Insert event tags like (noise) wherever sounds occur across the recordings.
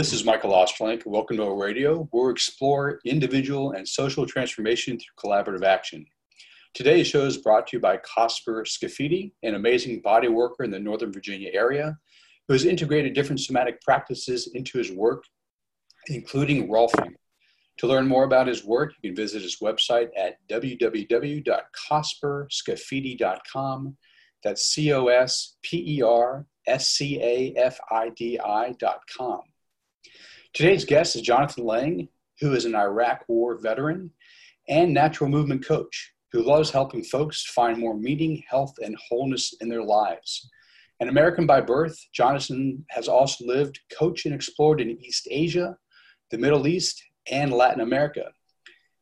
This is Michael Ostrolenk. Welcome to our radio, where we explore individual and social transformation through collaborative action. Today's show is brought to you by Cosper Scafidi, an amazing body worker in the Northern Virginia area who has integrated different somatic practices into his work, including Rolfing. To learn more about his work, you can visit his website at www.cosperscafidi.com. That's C O S P E R S C A F I D I.com. Today's guest is Johnathan Lang, who is an Iraq War veteran and natural movement coach who loves helping folks find more meaning, health, and wholeness in their lives. An American by birth, Johnathan has also lived, coached, and explored in East Asia, the Middle East, and Latin America.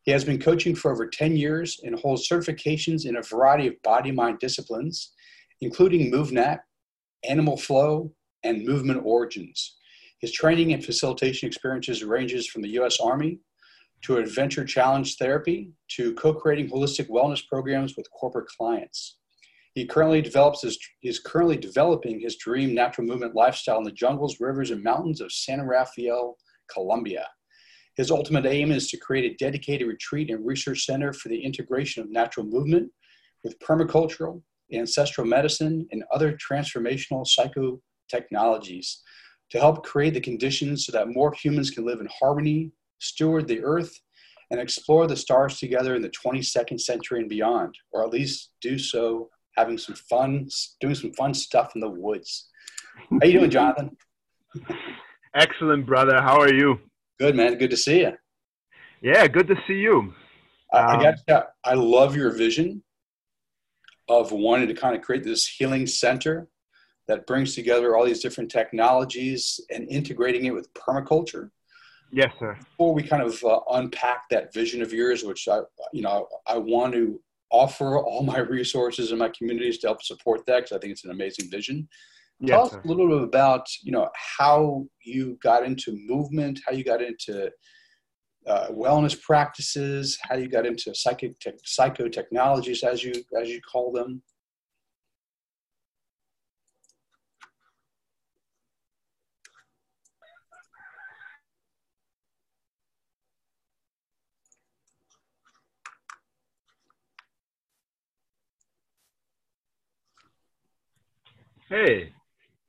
He has been coaching for over 10 years and holds certifications in a variety of body mind disciplines, including MovNat, Animal Flow, and Movement Origins. His training and facilitation experiences ranges from the U.S. Army to adventure challenge therapy to co-creating holistic wellness programs with corporate clients. He currently develops his, he's currently developing his dream natural movement lifestyle in the jungles, rivers, and mountains of San Rafael, Colombia. His ultimate aim is to create a dedicated retreat and research center for the integration of natural movement with permacultural, ancestral medicine, and other transformational psychotechnologies to help create the conditions so that more humans can live in harmony, steward the earth, and explore the stars together in the 22nd century and beyond, or at least do so having some fun, doing some fun stuff in the woods. How you doing, Johnathan? (laughs) Excellent, brother. How are you? Good, man. Good to see you. Yeah, good to see you. I, I um, got. To, I love your vision of wanting to kind of create this healing center that brings together all these different technologies and integrating it with permaculture. Yes, sir. Before we kind of uh, unpack that vision of yours, which I, you know, I want to offer all my resources and my communities to help support that because I think it's an amazing vision. Yes, Tell us sir. a little bit about, you know, how you got into movement, how you got into uh, wellness practices, how you got into psychic te- psychotechnologies, as you as you call them. Hey,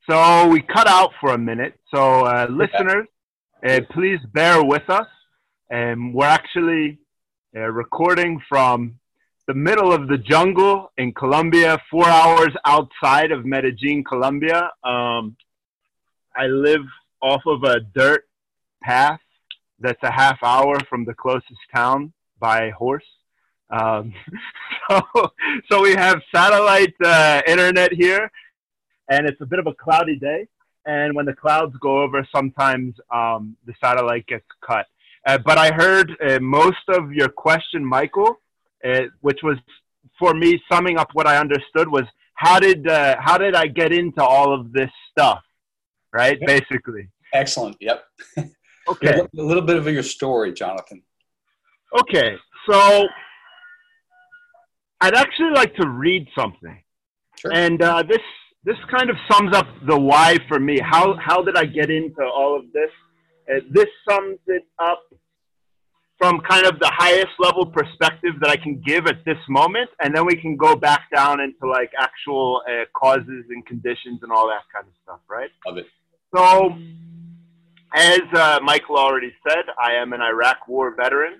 so we cut out for a minute. So, uh, listeners, uh, please bear with us. Um, we're actually uh, recording from the middle of the jungle in Colombia, four hours outside of Medellin, Colombia. Um, I live off of a dirt path that's a half hour from the closest town by horse. Um, (laughs) so, so we have satellite uh, internet here and it's a bit of a cloudy day. And when the clouds go over, sometimes um, the satellite gets cut. Uh, but I heard uh, most of your question, Michael, uh, which was for me summing up what I understood was how did uh, how did I get into all of this stuff, right? Yep. Basically. Excellent. Yep. (laughs) Okay. a little bit of your story, Johnathan. Okay, so I'd actually like to read something, sure. and uh, this this kind of sums up the why for me. How how did I get into all of this? Uh, this sums it up from kind of the highest level perspective that I can give at this moment, and then we can go back down into like actual uh, causes and conditions and all that kind of stuff, right? Love it. So, as uh, Michael already said, I am an Iraq War veteran.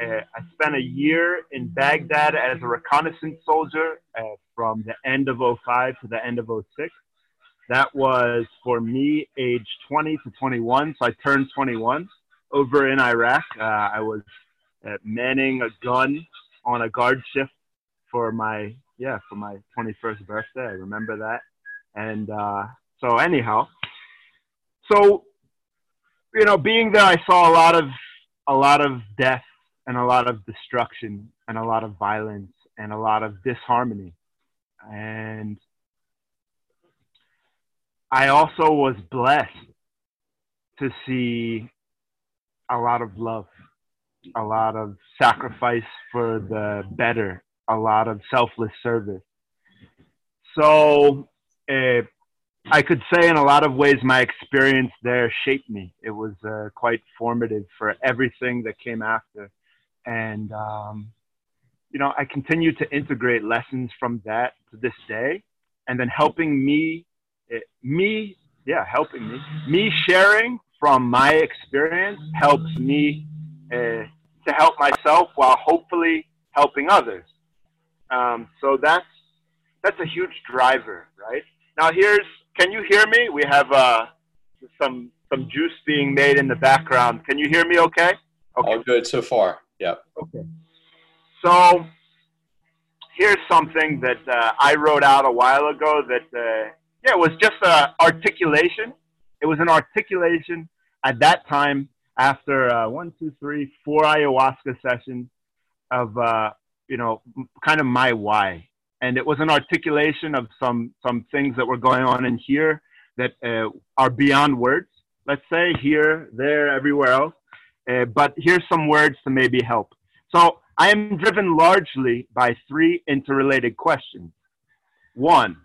Uh, I spent a year in Baghdad as a reconnaissance soldier uh, from the end of 05 to the end of 06. That was for me age 20 to 21. So I turned 21 over in Iraq. Uh, I was uh, manning a gun on a guard shift for my, yeah, for my 21st birthday. I remember that. And uh, so anyhow, so, you know, being there, I saw a lot of, a lot of death and a lot of destruction and a lot of violence and a lot of disharmony. And I also was blessed to see a lot of love, a lot of sacrifice for the better, a lot of selfless service. So, uh, I could say in a lot of ways my experience there shaped me. It was uh, quite formative for everything that came after. And, um, you know, I continue to integrate lessons from that to this day. And then helping me, it, me, yeah, helping me, me sharing from my experience helps me uh, to help myself while hopefully helping others. Um, so that's, that's a huge driver, right? Now here's can you hear me? We have uh, some some juice being made in the background. Can you hear me? Okay. Okay. All good so far. Yep. Okay. So here's something that uh, I wrote out a while ago. That uh, yeah, it was just an articulation. It was an articulation at that time after uh, one, two, three, four ayahuasca sessions of uh, you know kind of my why and it was an articulation of some some things that were going on in here that uh, are beyond words. Let's say here, there, everywhere else. Uh, but here's some words to maybe help. So I am driven largely by three interrelated questions. One,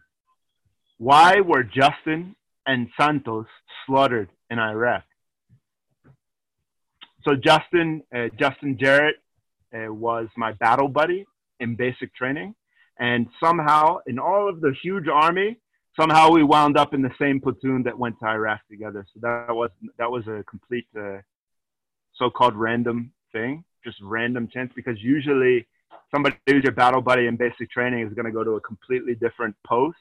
why were Justin and Santos slaughtered in Iraq? So Justin, uh, Justin Jarrett uh, was my battle buddy in basic training. And somehow, in all of the huge army, somehow we wound up in the same platoon that went to Iraq together. So that was that was a complete uh, so-called random thing, just random chance. Because usually, somebody who's your battle buddy in basic training is going to go to a completely different post,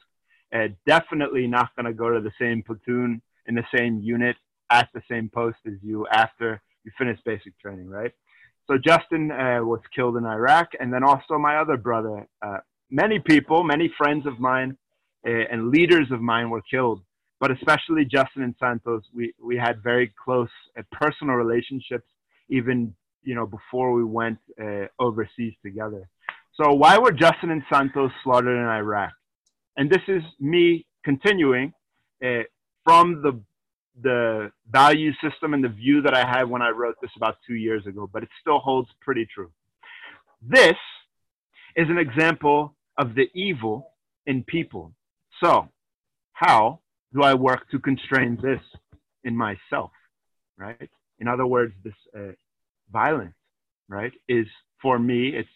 and definitely not going to go to the same platoon in the same unit at the same post as you after you finish basic training, right? So Justin uh, was killed in Iraq, and then also my other brother, uh, many people, many friends of mine uh, and leaders of mine were killed, but especially Justin and Santos, we, we had very close uh, personal relationships, even you know before we went uh, overseas together. So why were Justin and Santos slaughtered in Iraq? And this is me continuing uh, from the the value system and the view that I had when I wrote this about two years ago, but it still holds pretty true. This is an example of the evil in people. So, how do I work to constrain this in myself? Right? In other words, this uh, violence, right, is for me, it's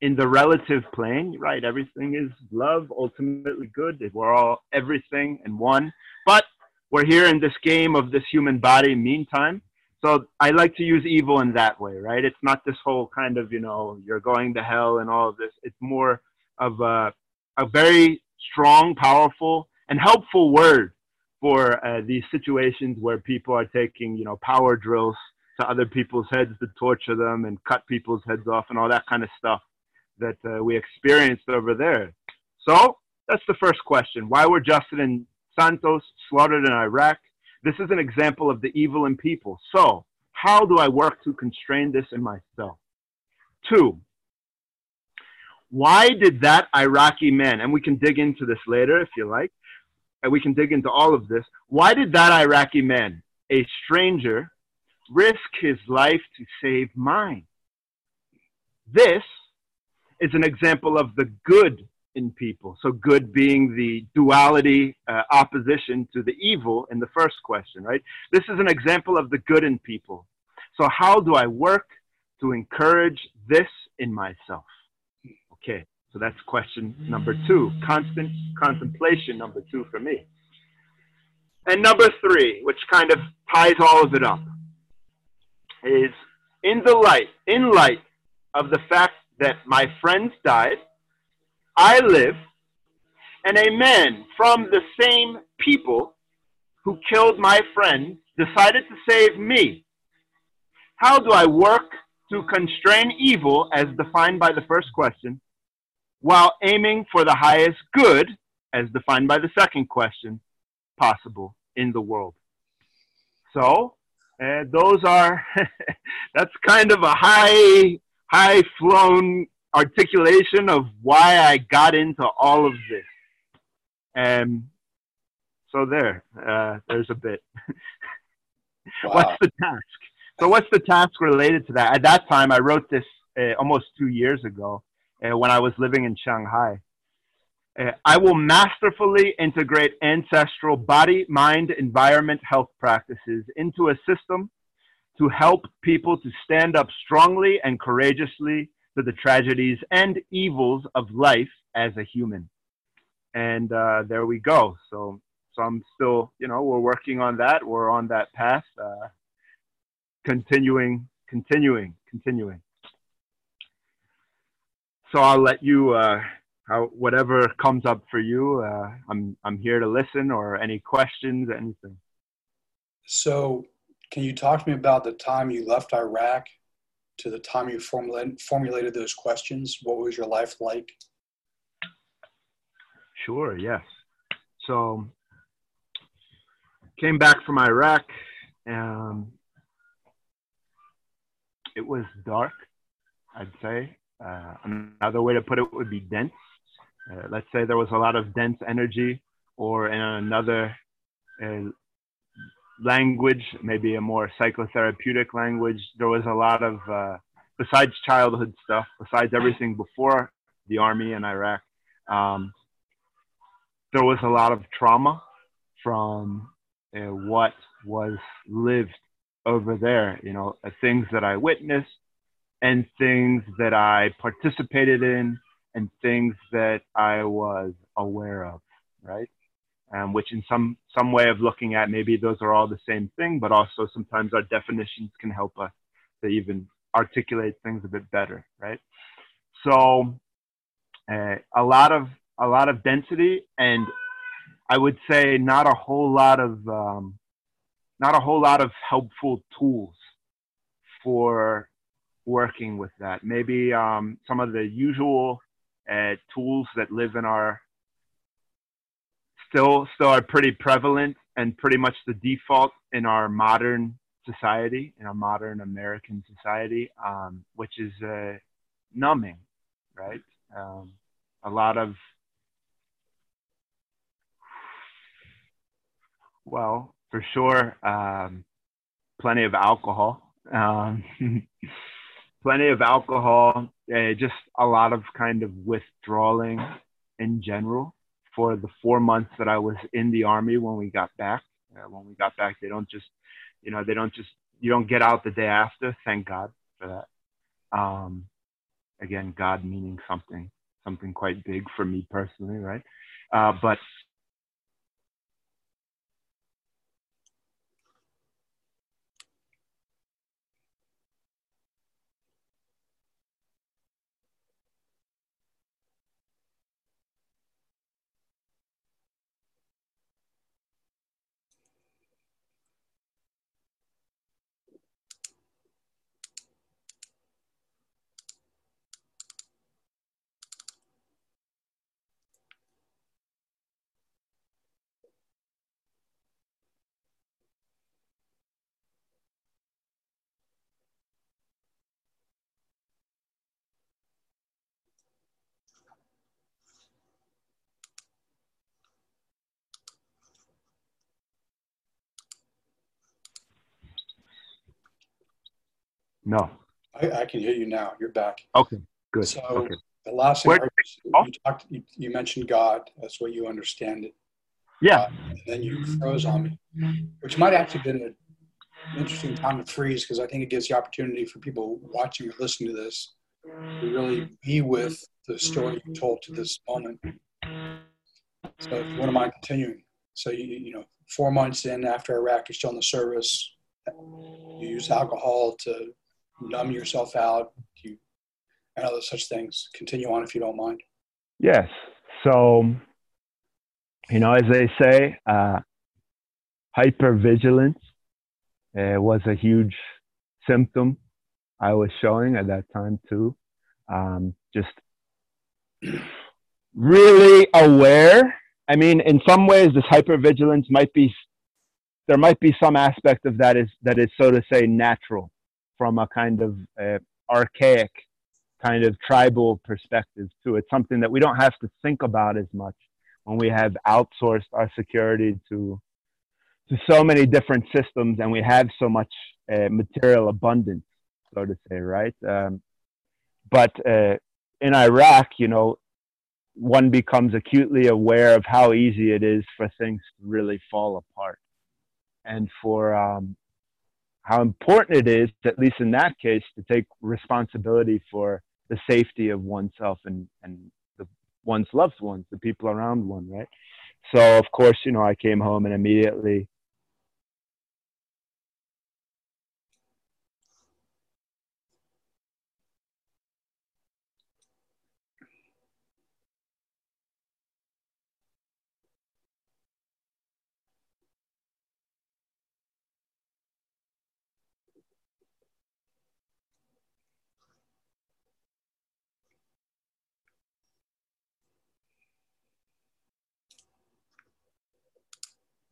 in the relative plane, right? Everything is love, ultimately good. We're all everything and one. But we're here in this game of this human body, meantime. So I like to use evil in that way, right? It's not this whole kind of, you know, you're going to hell and all of this. It's more of a, a very strong, powerful, and helpful word for uh, these situations where people are taking, you know, power drills to other people's heads to torture them and cut people's heads off and all that kind of stuff that uh, we experienced over there. So that's the first question. Why were Justin and Santos slaughtered in Iraq? This is an example of the evil in people. So how do I work to constrain this in myself? Two, why did that Iraqi man, and we can dig into this later if you like, and we can dig into all of this. Why did that Iraqi man, a stranger, risk his life to save mine? This is an example of the good in people. So, good being the duality uh, opposition to the evil in the first question, right? This is an example of the good in people. So, how do I work to encourage this in myself? Okay, so that's question number two. Mm. Constant contemplation, number two for me. And number three, which kind of ties all of it up, is in the light, in light of the fact that my friends died, I live, and a man from the same people who killed my friend decided to save me. How do I work to constrain evil as defined by the first question while aiming for the highest good, as defined by the second question, possible in the world. So, uh, those are, (laughs) that's kind of a high, high flown articulation of why I got into all of this. And so there, uh, there's a bit. (laughs) Wow. what's the task? So what's the task related to that? At that time, I wrote this uh, almost two years ago uh, when I was living in Shanghai. Uh, I will masterfully integrate ancestral body, mind, environment, health practices into a system to help people to stand up strongly and courageously to the tragedies and evils of life as a human. And uh, there we go. So, so I'm still, you know, we're working on that. We're on that path, uh, continuing, continuing, continuing. So I'll let you uh, how whatever comes up for you. Uh, I'm I'm here to listen or any questions, anything. So, can you talk to me about the time you left Iraq to the time you formulated formulated those questions? What was your life like? Sure. Yes. So, came back from Iraq. Um, it was dark, I'd say. Uh, another way to put it would be dense. Uh, let's say there was a lot of dense energy, or in another uh, language, maybe a more psychotherapeutic language, there was a lot of, uh, besides childhood stuff, besides everything before the army in Iraq, um, there was a lot of trauma from uh, what was lived over there, you know, uh, things that I witnessed and things that I participated in and things that I was aware of, right? Um, which in some some way of looking at maybe those are all the same thing, but also sometimes our definitions can help us to even articulate things a bit better, right? So uh, a lot of a lot of density, and I would say not a whole lot of um, not a whole lot of helpful tools for working with that. Maybe um, some of the usual uh, tools that live in our still still are pretty prevalent and pretty much the default in our modern society, in our modern American society, um, which is uh, numbing, right? Um, a lot of well, for sure, um, plenty of alcohol. Um, (laughs) plenty of alcohol, uh, just a lot of kind of withdrawing in general for the four months that I was in the army when we got back. Uh, when we got back, they don't just, you know, they don't just, you don't get out the day after. Thank God for that. Um, again, God meaning something, something quite big for me personally, right? Uh, but No. I, I can hear you now. You're back. Okay, good. So okay. the last thing Where- you, talked, you, you mentioned God. That's what you understand it. Yeah, Uh, and then you froze on me, which might actually been an interesting time to freeze because I think it gives the opportunity for people watching or listening to this to really be with the story you told to this moment. So if you wouldn't continuing. So you you know four months in after Iraq, you're still in the service. You use alcohol to numb yourself out. You and other such things. Continue on if you don't mind. yes. So, you know, as they say, uh, hypervigilance uh, was a huge symptom I was showing at that time too. Um, just (clears throat) really aware. I mean, in some ways, this hypervigilance might be there might be some aspect of that is that is so to say natural from a kind of uh, archaic kind of tribal perspective too. It's something that we don't have to think about as much when we have outsourced our security to to so many different systems and we have so much uh, material abundance, so to say, right? Um, but uh, in Iraq, you know, one becomes acutely aware of how easy it is for things to really fall apart and for um, how important it is, at least in that case, to take responsibility for the safety of oneself and, and the, one's loved ones, the people around one, right? So, of course, you know, I came home and immediately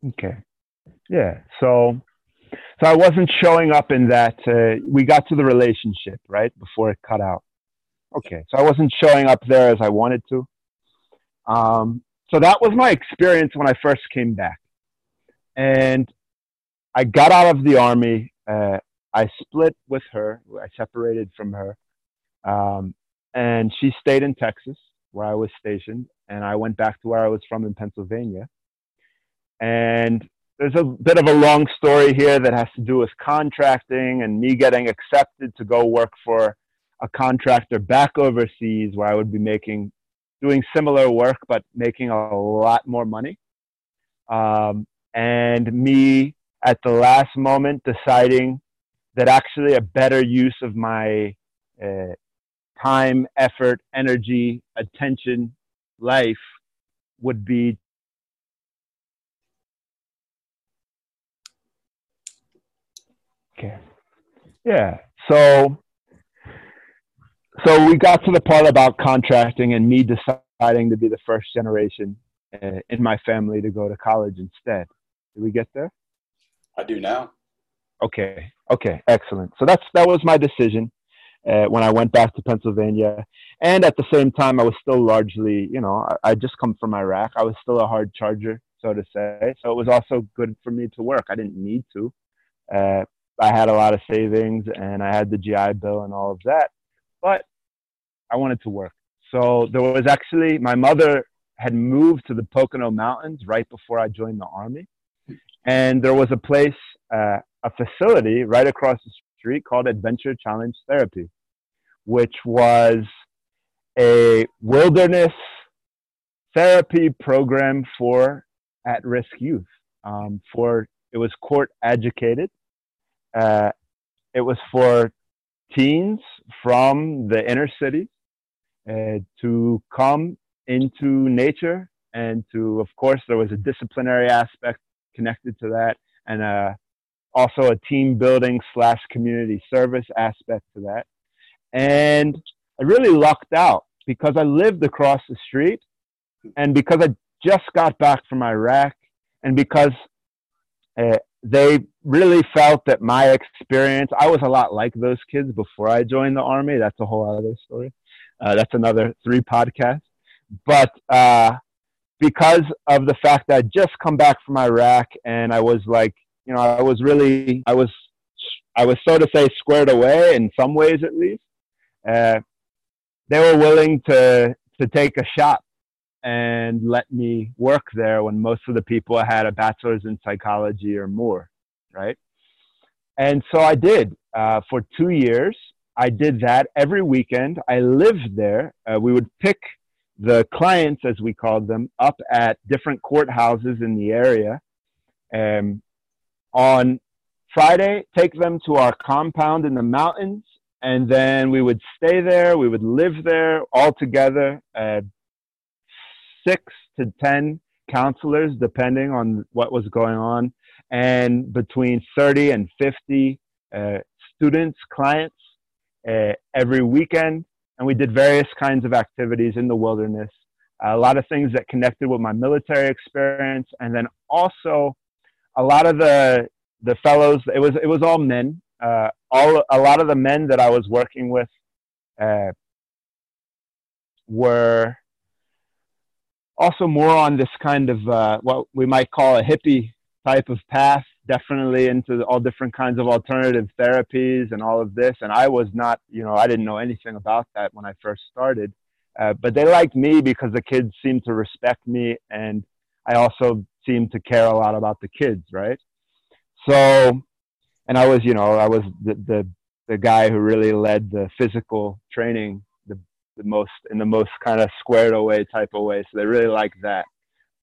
Okay. Yeah. So, so I wasn't showing up in that. Uh, we got to the relationship right before it cut out. Okay. So I wasn't showing up there as I wanted to. Um, so that was my experience when I first came back, and I got out of the army. Uh, I split with her. I separated from her, um, and she stayed in Texas where I was stationed, and I went back to where I was from in Pennsylvania and there's a bit of a long story here that has to do with contracting and me getting accepted to go work for a contractor back overseas where I would be making, doing similar work, but making a lot more money. Um, and me at the last moment deciding that actually a better use of my uh, time, effort, energy, attention, life would be Okay. Yeah. So so we got to the part about contracting and me deciding to be the first generation uh, in my family to go to college instead. Did we get there? I do now. Okay. Okay. Excellent. So that's that was my decision uh, when I went back to Pennsylvania, and at the same time, I was still largely, you know, I, I just come from Iraq. I was still a hard charger, so to say. So it was also good for me to work. I didn't need to. Uh, I had a lot of savings and I had the GI Bill and all of that, but I wanted to work. So there was actually, my mother had moved to the Pocono Mountains right before I joined the Army. And there was a place, uh, a facility right across the street called Adventure Challenge Therapy, which was a wilderness therapy program for at risk youth. Um, for it was court educated uh, it was for teens from the inner city uh, to come into nature and to, of course, there was a disciplinary aspect connected to that and uh, also a team building slash community service aspect to that. And I really lucked out because I lived across the street and because I just got back from Iraq and because uh, they really felt that my experience, I was a lot like those kids before I joined the army. That's a whole other story. Uh, that's another three podcasts. But uh, because of the fact that I just come back from Iraq and I was like, you know, I was really, I was, I was so to say squared away in some ways at least. Uh, they were willing to to take a shot and let me work there when most of the people had a bachelor's in psychology or more, right? And so I did uh, for two years. I did that every weekend. I lived there. Uh, we would pick the clients, as we called them, up at different courthouses in the area. Um, on Friday, take them to our compound in the mountains, and then we would stay there. We would live there all together. Uh, six to 10 counselors, depending on what was going on, and between 30 and 50 uh, students, clients uh, every weekend. And we did various kinds of activities in the wilderness, a lot of things that connected with my military experience, and then also a lot of the the fellows. It was it was all men. Uh, all a lot of the men that I was working with uh, were also more on this kind of uh, what we might call a hippie type of path, definitely into all different kinds of alternative therapies and all of this. And I was not, you know, I didn't know anything about that when I first started. Uh, but they liked me because the kids seemed to respect me, and I also seemed to care a lot about the kids, right? So, and I was, you know, I was the the, the guy who really led the physical training the most in the most kind of squared away type of way. So they really like that.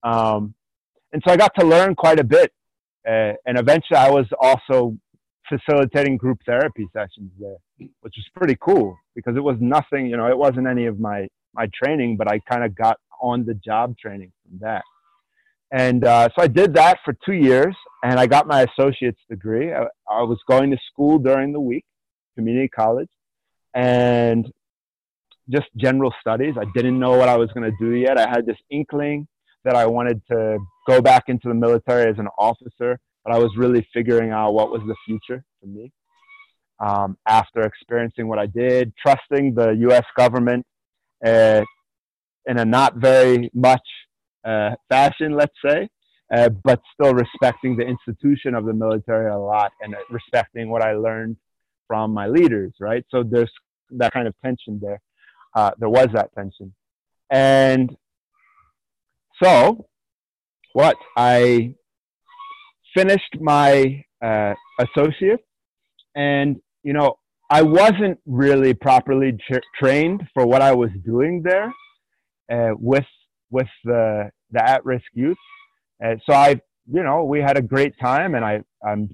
Um, and so I got to learn quite a bit. Uh, and eventually I was also facilitating group therapy sessions there, which was pretty cool because it was nothing, you know, it wasn't any of my, my training, but I kind of got on the job training from that. And uh, so I did that for two years and I got my associate's degree. I, I was going to school during the week, community college, and just general studies. I didn't know what I was going to do yet. I had this inkling that I wanted to go back into the military as an officer, but I was really figuring out what was the future for me. Um, after experiencing what I did, trusting the U.S. government uh, in a not very much uh, fashion, let's say, uh, but still respecting the institution of the military a lot and respecting what I learned from my leaders, right? So there's that kind of tension there. Uh, there was that tension. And so, what? I finished my uh, associate, and you know, I wasn't really properly tra- trained for what I was doing there uh, with with the the at risk youth. And so I, you know, we had a great time, and I I'm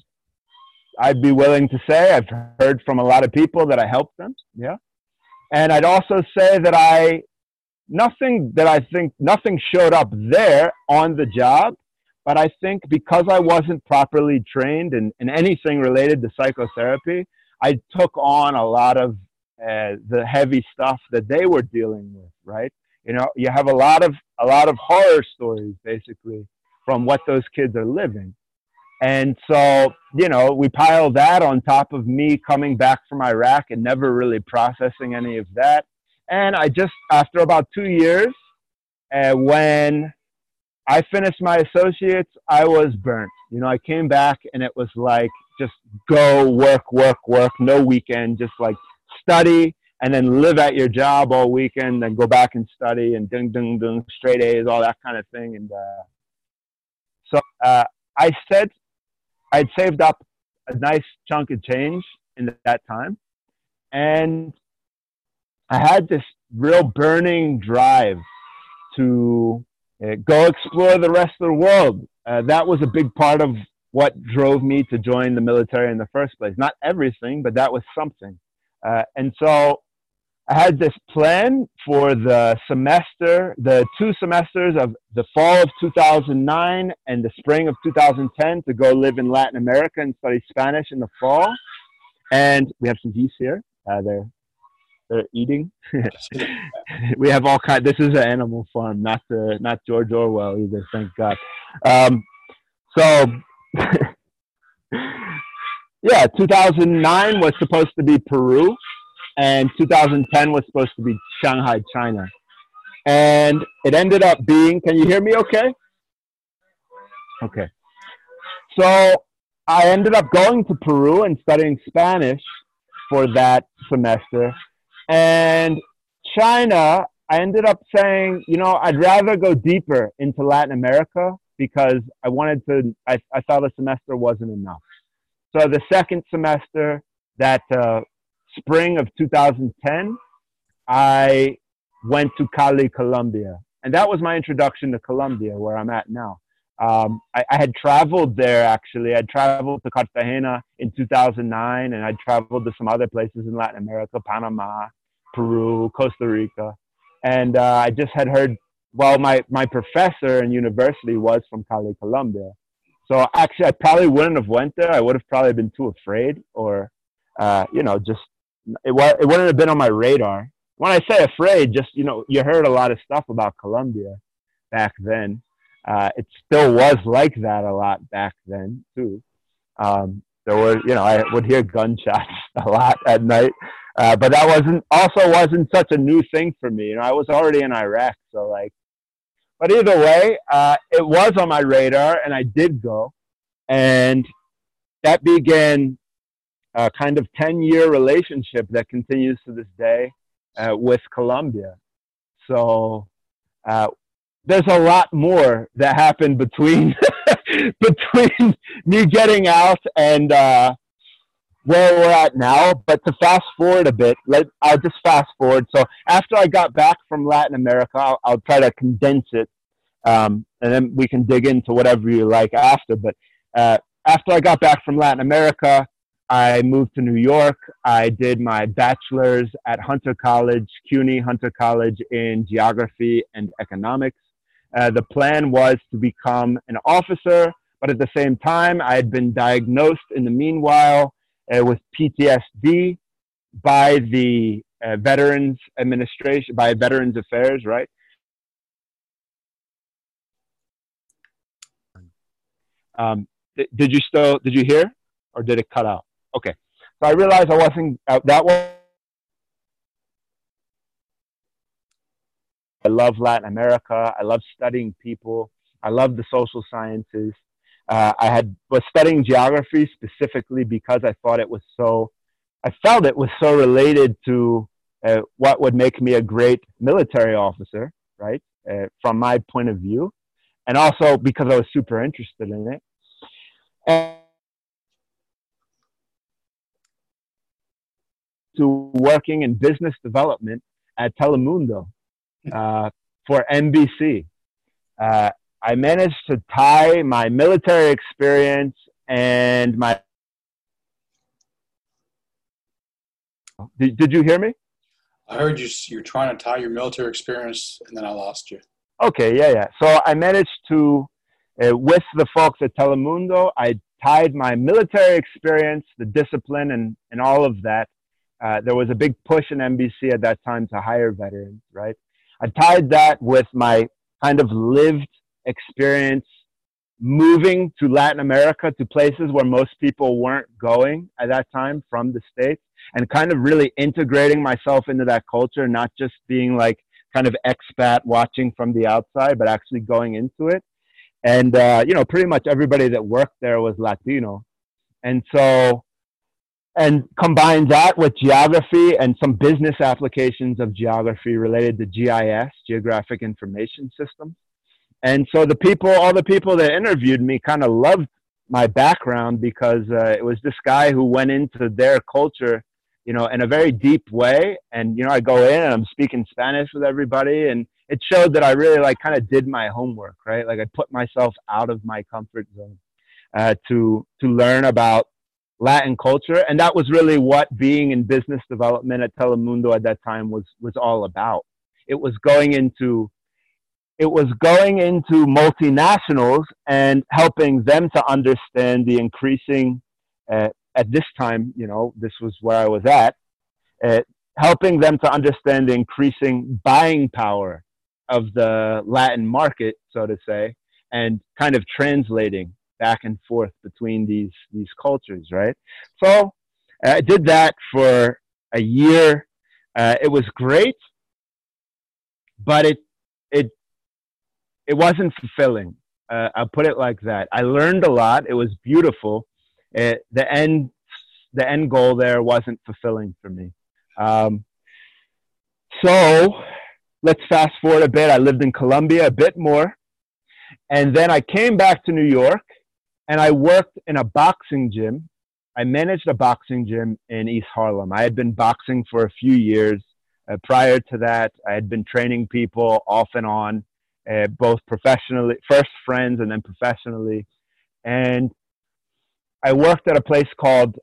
I'd be willing to say I've heard from a lot of people that I helped them. Yeah. And I'd also say that I nothing that I think nothing showed up there on the job, but I think because I wasn't properly trained in, in anything related to psychotherapy, I took on a lot of uh, the heavy stuff that they were dealing with, right? You know, you have a lot of a lot of horror stories basically from what those kids are living. And so, you know, we pile that on top of me coming back from Iraq and never really processing any of that. And I just, after about two years, uh, when I finished my associates, I was burnt. You know, I came back and it was like just go work, work, work, no weekend, just like study and then live at your job all weekend, then go back and study and ding, ding, ding, straight A's, all that kind of thing. And uh, so uh, I said I'd saved up a nice chunk of change in that time. And I had this real burning drive to uh, go explore the rest of the world. Uh, that was a big part of what drove me to join the military in the first place. Not everything, but that was something. Uh, and so I had this plan for the semester, the two semesters of the fall of 2009 and the spring of 2010 to go live in Latin America and study Spanish in the fall. And we have some geese here. Uh, they're they're eating. (laughs) we have all kind. This is an animal farm, not the not George Orwell either. Thank God. Um, so, (laughs) yeah, 2009 was supposed to be Peru, and 2010 was supposed to be Shanghai, China, and it ended up being. Can you hear me? Okay. Okay. So I ended up going to Peru and studying Spanish for that semester and China, I ended up saying, you know, I'd rather go deeper into Latin America because I wanted to, I, I thought a semester wasn't enough. So the second semester, that uh, spring of 2010, I went to Cali, Colombia. And that was my introduction to Colombia, where I'm at now. Um, I, I, had traveled there actually. I traveled to Cartagena in 2009, and I traveled to some other places in Latin America, Panama, Peru, Costa Rica, and uh, I just had heard. Well, my my professor in university was from Cali, Colombia, so actually I probably wouldn't have went there. I would have probably been too afraid, or uh, you know, just it, it wouldn't have been on my radar. When I say afraid, just you know, you heard a lot of stuff about Colombia back then uh, it still was like that a lot back then too. Um, there were, you know, I would hear gunshots (laughs) a lot at night, uh, but that wasn't also wasn't such a new thing for me. You know, I was already in Iraq, so like. But either way, uh, it was on my radar, and I did go, and that began a kind of ten-year relationship that continues to this day uh, with Colombia. So uh, there's a lot more that happened between (laughs) between me getting out and uh, where we're at now. But to fast forward a bit, let I'll just fast forward. So after I got back from Latin America, I'll, I'll try to condense it, um, and then we can dig into whatever you like after. But uh, after I got back from Latin America, I moved to New York. I did my bachelor's at Hunter College, CUNY Hunter College in geography and economics. Uh, the plan was to become an officer, but at the same time, I had been diagnosed in the meanwhile uh, with PTSD by the uh, Veterans Administration, by Veterans Affairs, right? Um, th- did you still, did you hear or did it cut out? Okay. So I realized I wasn't, uh, that was, I love Latin America. I love studying people. I love the social sciences. Uh, I had was studying geography specifically because I thought it was so, I felt it was so related to uh, what would make me a great military officer, right? Uh, from my point of view, and also because I was super interested in it. And to working in business development at Telemundo uh, for NBC. Uh, I managed to tie my military experience and my. Did, did you hear me? I heard you. You're trying to tie your military experience, and then I lost you. Okay, yeah, yeah. So I managed to, uh, with the folks at Telemundo, I tied my military experience, the discipline, and and all of that. Uh, there was a big push in NBC at that time to hire veterans, right? I tied that with my kind of lived experience moving to Latin America to places where most people weren't going at that time from the States and kind of really integrating myself into that culture, not just being like kind of expat watching from the outside, but actually going into it. And, uh, you know, pretty much everybody that worked there was Latino. And so, and combine that with geography and some business applications of geography related to GIS, Geographic Information Systems and so the people, all the people that interviewed me kind of loved my background because uh, it was this guy who went into their culture, you know, in a very deep way. And, you know, I go in and I'm speaking Spanish with everybody and it showed that I really like kind of did my homework, right? Like I put myself out of my comfort zone uh, to, to learn about Latin culture. And that was really what being in business development at Telemundo at that time was, was all about. It was going into it was going into multinationals and helping them to understand the increasing, uh, at this time, you know, this was where I was at, uh, helping them to understand the increasing buying power of the Latin market, so to say, and kind of translating back and forth between these these cultures, right? So I did that for a year. Uh, it was great, but it it it wasn't fulfilling. Uh, I'll put it like that. I learned a lot. It was beautiful. It, the end, the end goal there wasn't fulfilling for me. Um, so let's fast forward a bit. I lived in Colombia a bit more, and then I came back to New York, and I worked in a boxing gym. I managed a boxing gym in East Harlem. I had been boxing for a few years. Uh, prior to that, I had been training people off and on uh, both professionally, first friends and then professionally. And I worked at a place called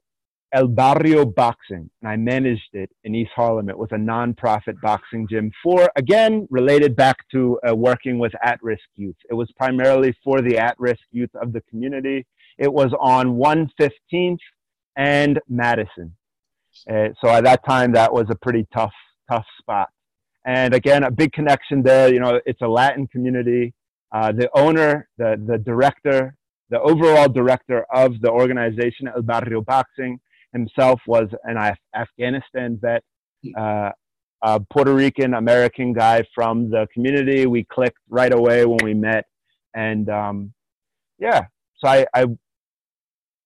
El Barrio Boxing, and I managed it in East Harlem. It was a nonprofit boxing gym for, again, related back to uh, working with at risk youth. It was primarily for the at risk youth of the community. It was on 115th and Madison. Uh, so at that time, that was a pretty tough, tough spot. And again, a big connection there. You know, it's a Latin community. Uh, the owner, the, the director, the overall director of the organization, El Barrio Boxing, himself was an Af- Afghanistan vet, uh, a Puerto Rican American guy from the community. We clicked right away when we met. And um, yeah, so I, I,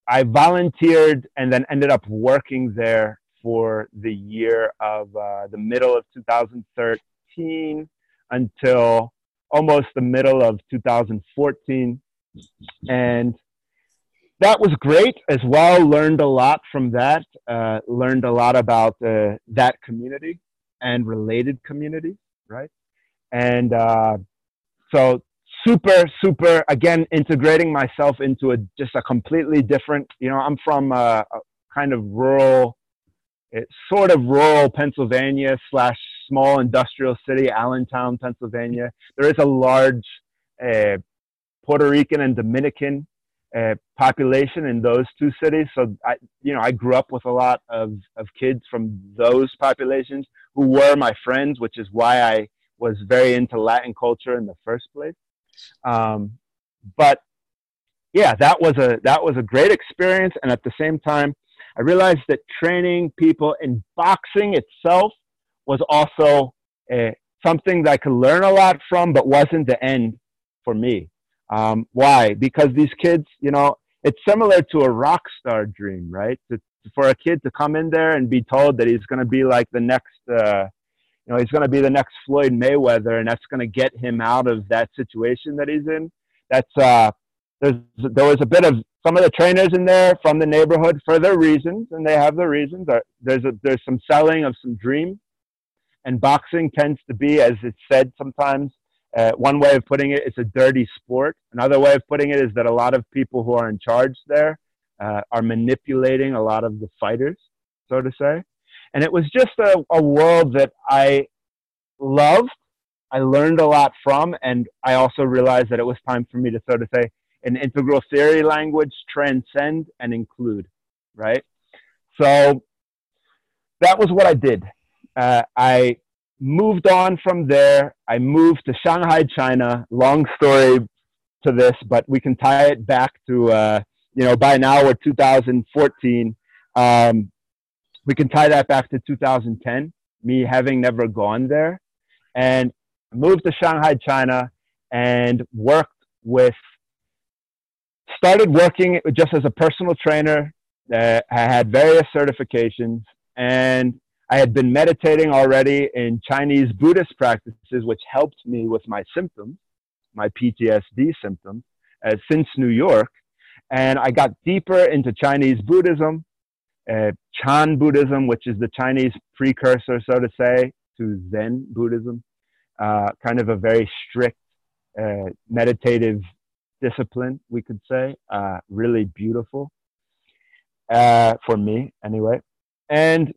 I volunteered and then ended up working there for the year of uh, the middle of 2013 until almost the middle of 2014. And that was great as well. Learned a lot from that. Uh, learned a lot about uh, that community and related communities, right? And uh, so super, super, again, integrating myself into a, just a completely different, you know, I'm from a, a kind of rural, it's sort of rural Pennsylvania slash small industrial city, Allentown, Pennsylvania. There is a large uh, Puerto Rican and Dominican uh, population in those two cities. So I, you know, I grew up with a lot of, of kids from those populations who were my friends, which is why I was very into Latin culture in the first place. Um, but yeah, that was a that was a great experience, and at the same time, I realized that training people in boxing itself was also a, something that I could learn a lot from, but wasn't the end for me. Um, why? Because these kids, you know, it's similar to a rock star dream, right? To, for a kid to come in there and be told that he's going to be like the next, uh, you know, he's going to be the next Floyd Mayweather, and that's going to get him out of that situation that he's in. That's uh, there's there was a bit of some of the trainers in there from the neighborhood for their reasons, and they have their reasons. There's a, there's some selling of some dreams, and boxing tends to be, as it's said sometimes, uh, one way of putting it, it's a dirty sport. Another way of putting it is that a lot of people who are in charge there uh, are manipulating a lot of the fighters, so to say. And it was just a, a world that I loved. I learned a lot from, and I also realized that it was time for me to sort of say, in integral theory language, transcend and include, right? So that was what I did. Uh, I moved on from there. I moved to Shanghai, China. Long story to this, but we can tie it back to, uh, you know, by now we're 2014. Um, we can tie that back to 2010, me having never gone there. And moved to Shanghai, China, and worked with, started working just as a personal trainer. Uh, I had various certifications and I had been meditating already in Chinese Buddhist practices, which helped me with my symptoms, my PTSD symptoms, uh, since New York. And I got deeper into Chinese Buddhism, uh, Chan Buddhism, which is the Chinese precursor, so to say, to Zen Buddhism, uh, kind of a very strict uh, meditative discipline, we could say, uh, really beautiful uh, for me, anyway. And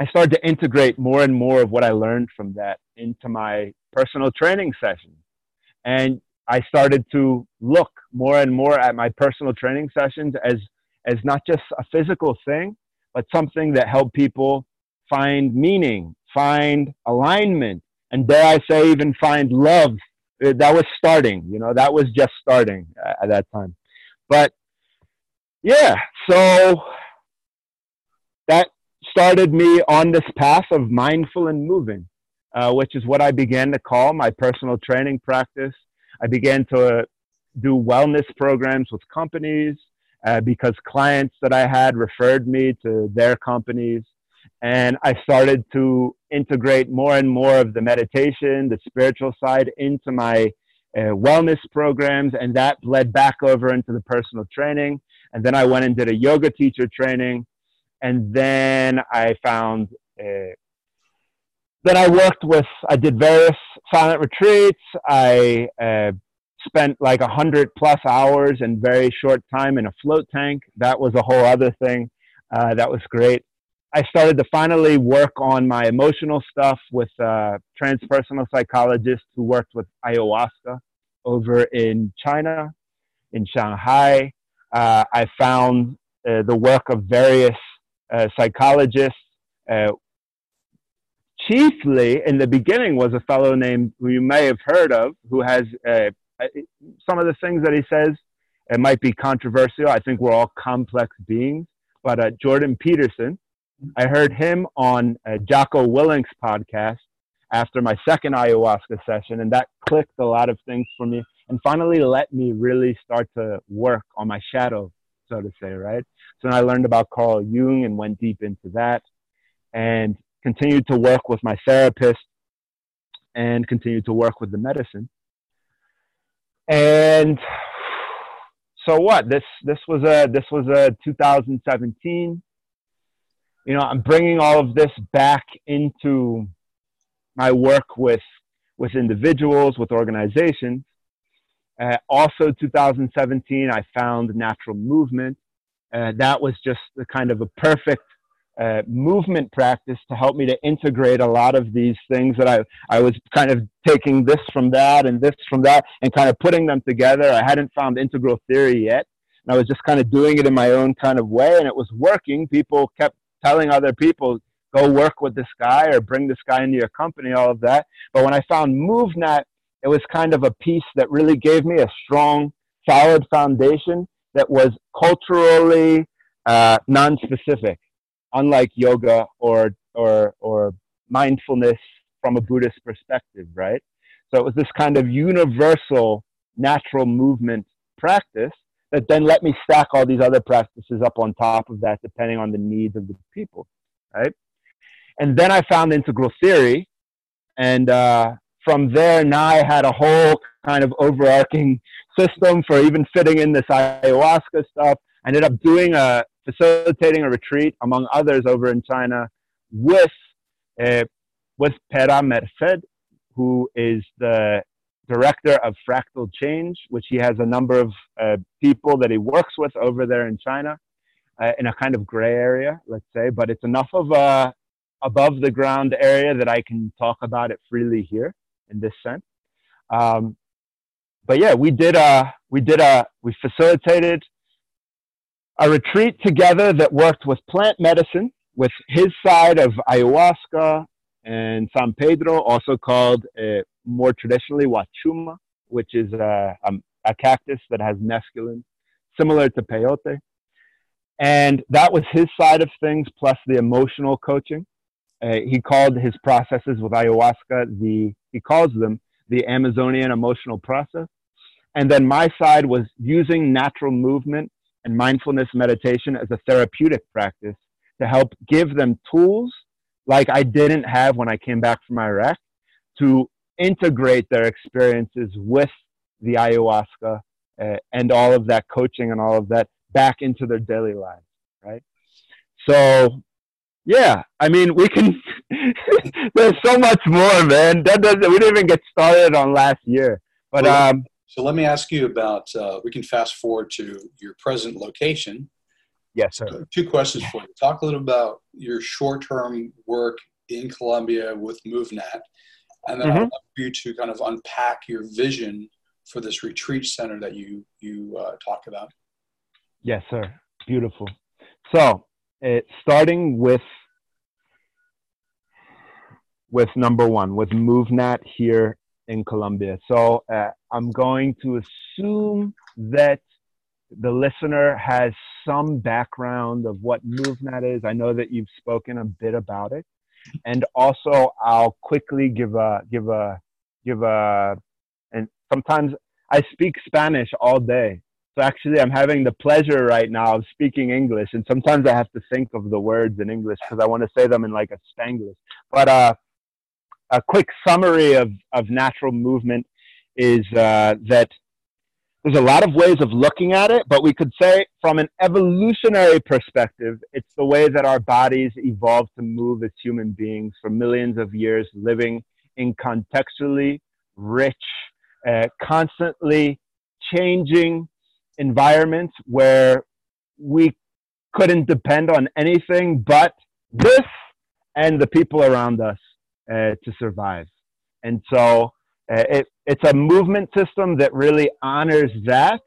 I started to integrate more and more of what I learned from that into my personal training sessions. And I started to look more and more at my personal training sessions as, as not just a physical thing, but something that helped people find meaning, find alignment, and dare I say, even find love. Uh, that was starting, you know, that was just starting at that time. But yeah, so that started me on this path of mindful and moving, uh, which is what I began to call my personal training practice. I began to do wellness programs with companies uh, because clients that I had referred me to their companies. And I started to integrate more and more of the meditation, the spiritual side into my uh, wellness programs. And that led back over into the personal training. And then I went and did a yoga teacher training and then I found. Uh, then I worked with. I did various silent retreats. I uh, spent like a hundred plus hours in very short time in a float tank. That was a whole other thing. Uh, that was great. I started to finally work on my emotional stuff with a transpersonal psychologist who worked with ayahuasca over in China, in Shanghai. Uh, I found uh, the work of various psychologists. Uh, chiefly in the beginning was a fellow named who you may have heard of, who has uh, uh some of the things that he says. It might be controversial. I think we're all complex beings. But uh, Jordan Peterson, I heard him on uh, Jocko Willink's podcast after my second ayahuasca session, and that clicked a lot of things for me and finally let me really start to work on my shadow, so to say, right? So I learned about Carl Jung and went deep into that and continued to work with my therapist and continued to work with the medicine. And so what? This this was a this was a 2017. You know, I'm bringing all of this back into my work with with individuals, with organizations. Uh, also, 2017, I found natural movement. Uh, that was just the kind of a perfect uh, movement practice to help me to integrate a lot of these things that I, I was kind of taking this from that and this from that and kind of putting them together. I hadn't found integral theory yet. And I was just kind of doing it in my own kind of way and it was working. People kept telling other people, go work with this guy or bring this guy into your company, all of that. But when I found MovNat, it was kind of a piece that really gave me a strong, solid foundation that was culturally uh, non-specific unlike yoga or or or mindfulness from a Buddhist perspective, right? So it was this kind of universal natural movement practice that then let me stack all these other practices up on top of that depending on the needs of the people, right? And then I found integral theory, and uh, from there I had a whole kind of overarching system for even fitting in this ayahuasca stuff. I ended up doing a facilitating a retreat, among others, over in China with, uh, with Pera Merced, who is the director of Fractal Change, which he has a number of uh, people that he works with over there in China uh, in a kind of gray area, let's say, but it's enough of a above the ground area that I can talk about it freely here in this sense. Um, but yeah, we did a, we did a, we facilitated a retreat together that worked with plant medicine, with his side of ayahuasca and San Pedro, also called uh, more traditionally Wachuma, which is a, a, a, cactus that has mescaline, similar to peyote. And that was his side of things, plus the emotional coaching. Uh, he called his processes with ayahuasca the, he calls them the Amazonian emotional process. And then my side was using natural movement and mindfulness meditation as a therapeutic practice to help give them tools like I didn't have when I came back from Iraq to integrate their experiences with the ayahuasca uh, and all of that coaching and all of that back into their daily lives, right? So, yeah, I mean, we can. (laughs) there's so much more, man. That doesn't. We didn't even get started on last year, but um, so let me ask you about, uh, we can fast forward to your present location. Yes, sir. Two questions for you. Talk a little about your short-term work in Colombia with MovNat, and then mm-hmm. I'd love for you to kind of unpack your vision for this retreat center that you you uh, talk about. Yes, sir. Beautiful. So, uh, starting with with number one, with MovNat here in Colombia. So uh, I'm going to assume that the listener has some background of what MovNat is. I know that you've spoken a bit about it, and also I'll quickly give a give a give a and sometimes I speak Spanish all day. Actually, I'm having the pleasure right now of speaking English, and sometimes I have to think of the words in English because I want to say them in like a Spanglish. But uh, a quick summary of, of natural movement is uh, that there's a lot of ways of looking at it, but we could say from an evolutionary perspective, it's the way that our bodies evolved to move as human beings for millions of years, living in contextually rich, uh, constantly changing environments where we couldn't depend on anything but this and the people around us uh, to survive. And so uh, it, it's a movement system that really honors that,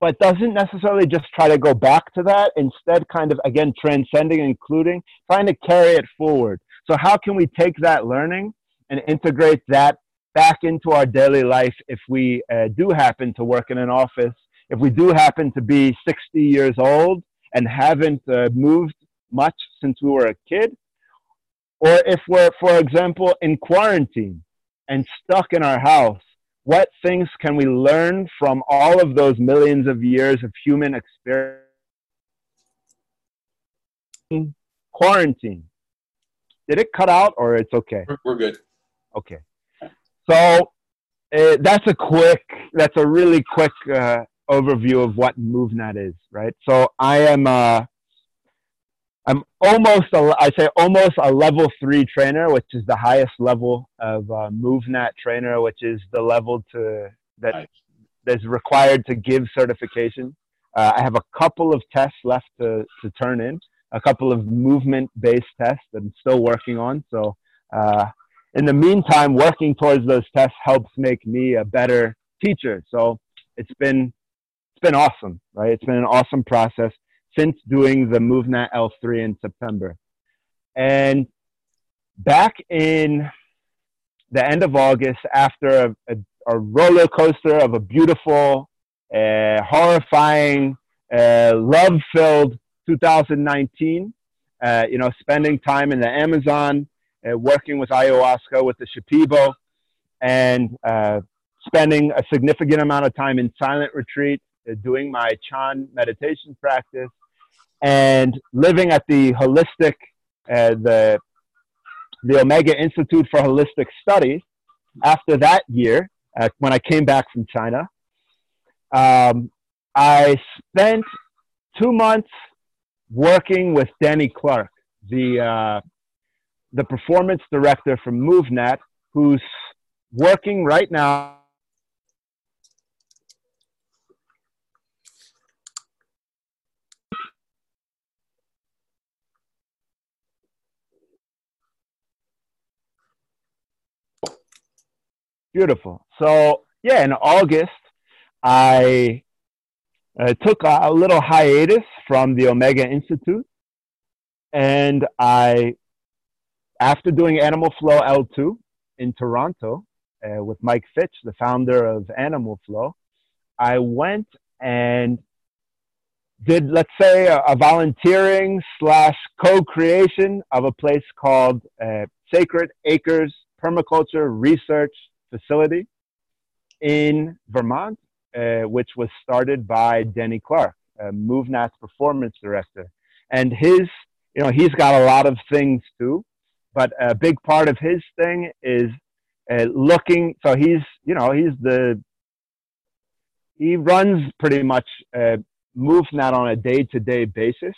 but doesn't necessarily just try to go back to that. Instead, kind of, again, transcending, including, trying to carry it forward. So, how can we take that learning and integrate that back into our daily life if we uh, do happen to work in an office, if we do happen to be 60 years old and haven't uh, moved much since we were a kid? Or if we're, for example, in quarantine and stuck in our house, what things can we learn from all of those millions of years of human experience? Quarantine. Did it cut out or it's okay? We're good. Okay. So uh, that's a quick, that's a really quick uh, overview of what MovNat is, right? So I am, uh, I'm almost, a, I say almost a level three trainer, which is the highest level of uh, MovNat trainer, which is the level to that nice. that's required to give certification. Uh, I have a couple of tests left to, to turn in, a couple of movement based tests that I'm still working on. So, uh, in the meantime, working towards those tests helps make me a better teacher. So, it's been it's been awesome, right? It's been an awesome process since doing the MovNat L3 in September. And back in the end of August, after a, a, a roller coaster of a beautiful, uh, horrifying, uh, love filled 2019, uh, you know, spending time in the Amazon, uh, working with ayahuasca, with the Shipibo, and uh, spending a significant amount of time in silent retreat doing my Chan meditation practice, and living at the holistic, uh, the the Omega Institute for Holistic Studies. After that year, uh, when I came back from China, um, I spent two months working with Danny Clark, the uh, the performance director from MovNat, who's working right now Beautiful. So yeah, in August, I uh, took a, little hiatus from the Omega Institute, and I, after doing Animal Flow L2 in Toronto uh, with Mike Fitch, the founder of Animal Flow, I went and did let's say a, a volunteering slash co-creation of a place called uh, Sacred Acres Permaculture Research facility in Vermont, uh, which was started by Denny Clark, uh, MovNat's performance director. And his, you know, he's got a lot of things too, but a big part of his thing is uh, looking. So he's, you know, he's the, he runs pretty much uh, MovNat on a day to day basis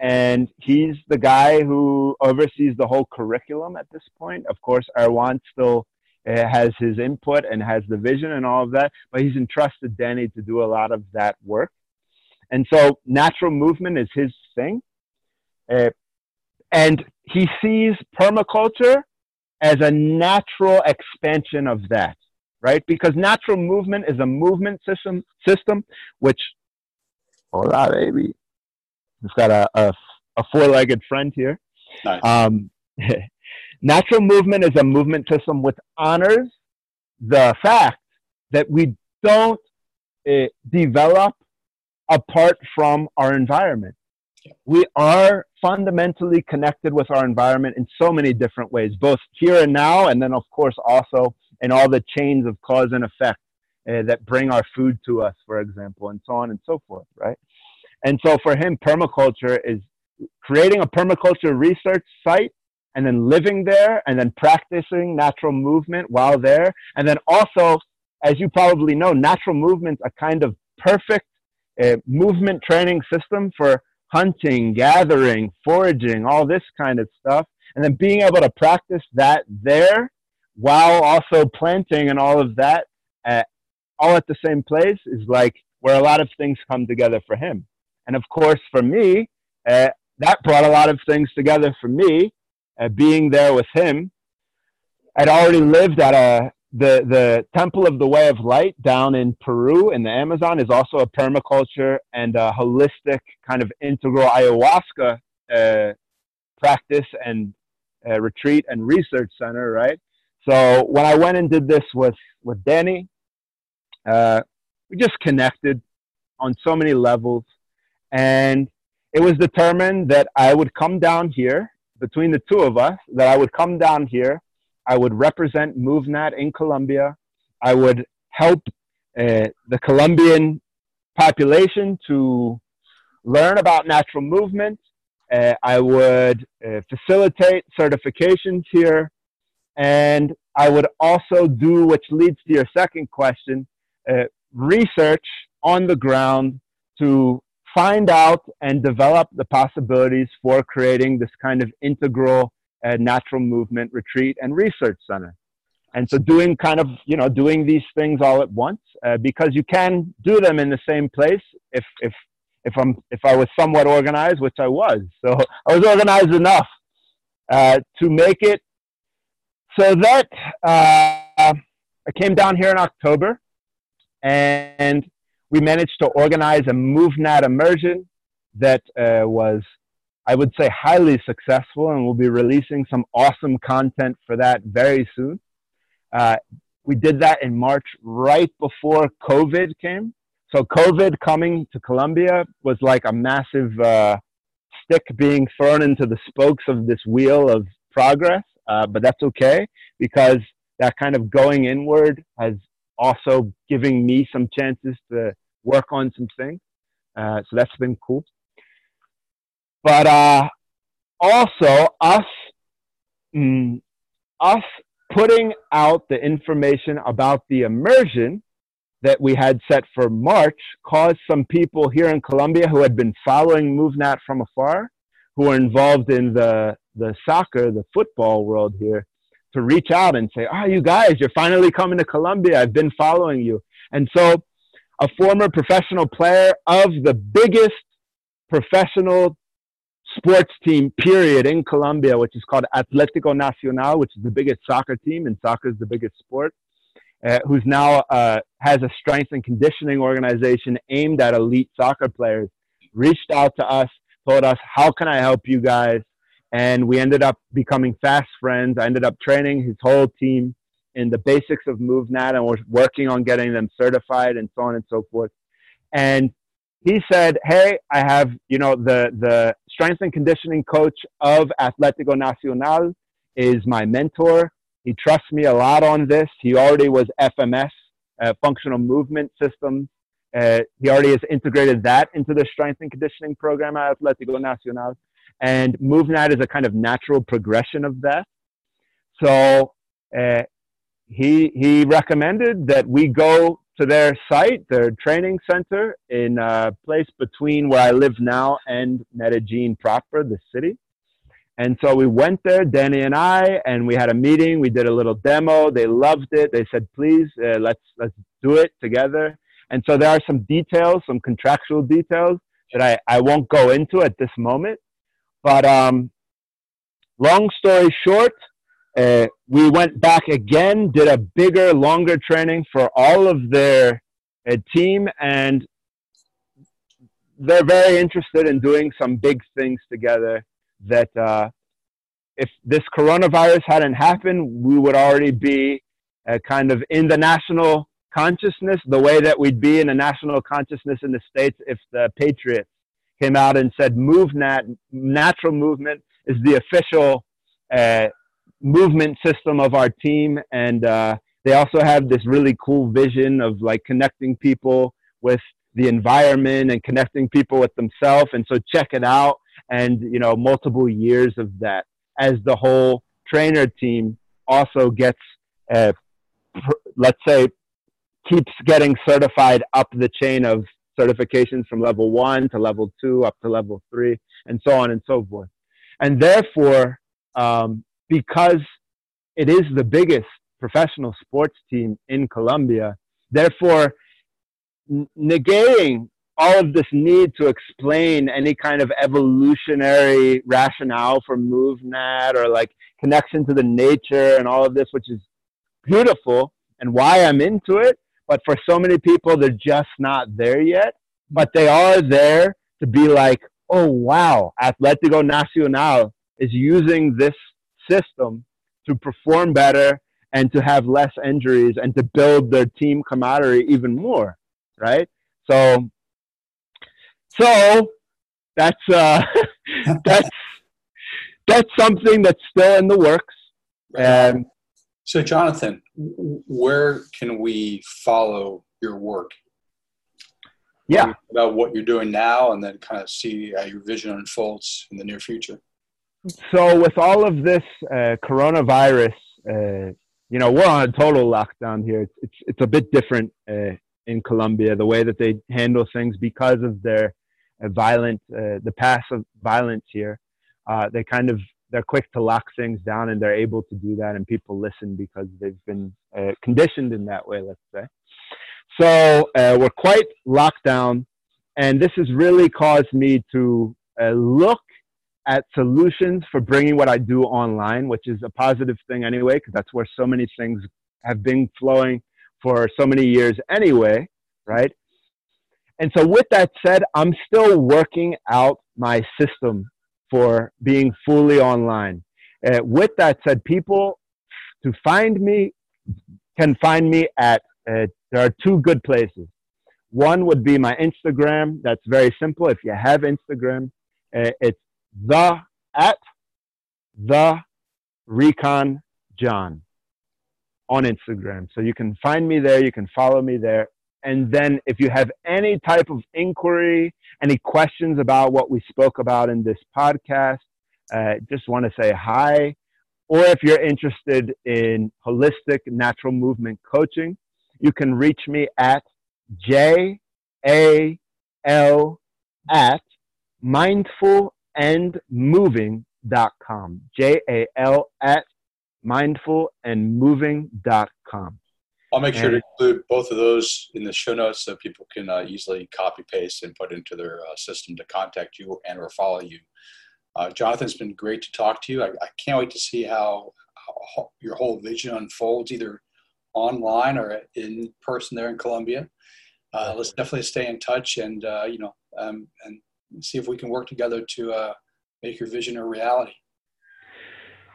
and he's the guy who oversees the whole curriculum at this point. Of course, Erwan still has his input and has the vision and all of that, but he's entrusted Danny to do a lot of that work. And so natural movement is his thing. Uh, and he sees permaculture as a natural expansion of that, right? Because natural movement is a movement system, system which, hola, baby. It's got a, a, a four legged friend here. Nice. Um, (laughs) Natural movement is a movement system which honors the fact that we don't uh, develop apart from our environment. We are fundamentally connected with our environment in so many different ways, both here and now, and then, of course, also in all the chains of cause and effect uh, that bring our food to us, for example, and so on and so forth, right? And so for him, permaculture is creating a permaculture research site and then living there and then practicing natural movement while there. And then also, as you probably know, natural movement's a kind of perfect uh, movement training system for hunting, gathering, foraging, all this kind of stuff. And then being able to practice that there while also planting and all of that at, all at the same place is like where a lot of things come together for him. And of course, for me, uh, that brought a lot of things together for me uh, being there with him. I'd already lived at a the the Temple of the Way of Light down in Peru in the Amazon is also a permaculture and a holistic kind of integral ayahuasca uh, practice and uh, retreat and research center, right? So when I went and did this with with Danny, uh, we just connected on so many levels, and it was determined that I would come down here between the two of us that I would come down here, I would represent MovNat in Colombia, I would help uh, the Colombian population to learn about natural movement. Uh, I would uh, facilitate certifications here, and I would also do, which leads to your second question, uh, research on the ground to find out and develop the possibilities for creating this kind of integral uh, natural movement retreat and research center. And so doing kind of, you know, doing these things all at once uh, because you can do them in the same place if, if, if, I'm, if I was somewhat organized, which I was. (laughs) So I was organized enough uh, to make it so that uh, I came down here in October and we managed to organize a MovNat immersion that uh, was, I would say, highly successful, and we'll be releasing some awesome content for that very soon. Uh, we did that in March, right before COVID came. So COVID coming to Colombia was like a massive uh, stick being thrown into the spokes of this wheel of progress. Uh, but that's okay because that kind of going inward has also giving me some chances to work on some things. Uh, so that's been cool. But uh, also us, mm, us putting out the information about the immersion that we had set for March caused some people here in Colombia who had been following MovNat from afar, who are involved in the, the soccer, the football world here, to reach out and say, "Oh, you guys, you're finally coming to Colombia. I've been following you." And so, a former professional player of the biggest professional sports team period in Colombia, which is called Atlético Nacional, which is the biggest soccer team, and soccer is the biggest sport. Uh, who's now uh, has a strength and conditioning organization aimed at elite soccer players, reached out to us, told us, "How can I help you guys?" and we ended up becoming fast friends. I ended up training his whole team in the basics of MovNat and was working on getting them certified and so on and so forth. And he said, "Hey, I have you know the the strength and conditioning coach of Atlético Nacional is my mentor. He trusts me a lot on this. He already was FMS, uh, functional movement systems. Uh, he already has integrated that into the strength and conditioning program at Atlético Nacional. And MovNat is a kind of natural progression of that. So uh, he, he recommended that we go to their site, their training center in a place between where I live now and Medellin proper, the city. And so we went there, Danny and I, and we had a meeting. We did a little demo. They loved it. They said, "Please, uh, let's let's do it together." And so there are some details, some contractual details that I, I won't go into at this moment. But um, long story short, uh, we went back again, did a bigger, longer training for all of their uh, team, and they're very interested in doing some big things together. That uh, if this coronavirus hadn't happened, we would already be uh, kind of in the national consciousness, the way that we'd be in a national consciousness in the States if the Patriots came out and said MovNat, natural movement, is the official uh, movement system of our team. And uh, they also have this really cool vision of like connecting people with the environment and connecting people with themselves. And so check it out. And, you know, multiple years of that as the whole trainer team also gets, uh, pr- let's say, keeps getting certified up the chain of certifications from level one to level two up to level three, and so on and so forth. And therefore, um, because it is the biggest professional sports team in Colombia, therefore, n- negating all of this need to explain any kind of evolutionary rationale for MovNat or like connection to the nature and all of this, which is beautiful and why I'm into it, but for so many people, they're just not there yet. But they are there to be like, oh, wow, Atletico Nacional is using this system to perform better and to have less injuries and to build their team camaraderie even more, right? So, so that's uh, (laughs) that's that's something that's still in the works. And so, Johnathan, where can we follow your work? Yeah. About what you're doing now and then kind of see how your vision unfolds in the near future. So, with all of this uh, coronavirus uh, you know, we're on a total lockdown here. It's it's, it's a bit different uh, in Colombia, the way that they handle things because of their uh, violent, uh, the passive violence here. Uh, they kind of they're quick to lock things down, and they're able to do that, and people listen because they've been conditioned in that way. Let's say. So we're quite locked down, and this has really caused me to look at solutions for bringing what I do online, which is a positive thing anyway, because that's where so many things have been flowing for so many years anyway, right? And so, with that said, I'm still working out my system for being fully online. Uh, with that said, people to find me can find me at, uh, there are two good places. One would be my Instagram. That's very simple. If you have Instagram, uh, it's the at the recon john on instagram. So you can find me there you can follow me there. And then if you have any type of inquiry any questions about what we spoke about in this podcast uh, just want to say hi. Or if you're interested in holistic natural movement coaching you can reach me at j a l at mindful and moving.com. J A L at mindful and moving.com. I'll make sure to include both of those in the show notes so people can uh, easily copy paste and put into their uh, system to contact you and or follow you. Uh, Johnathan, it's been great to talk to you. I, I can't wait to see how, how, your whole vision unfolds, either online or in person there in Colombia. Uh, let's definitely stay in touch and uh, you know um, and see if we can work together to uh, make your vision a reality.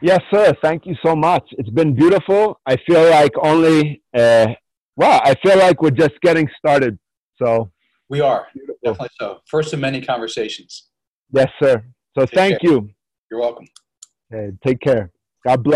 Yes, sir. Thank you so much. It's been beautiful. I feel like only, uh, well, I feel like we're just getting started. So we are beautiful. definitely so. First of many conversations. Yes, sir. So take thank care. you. You're welcome. Okay, take care. God bless.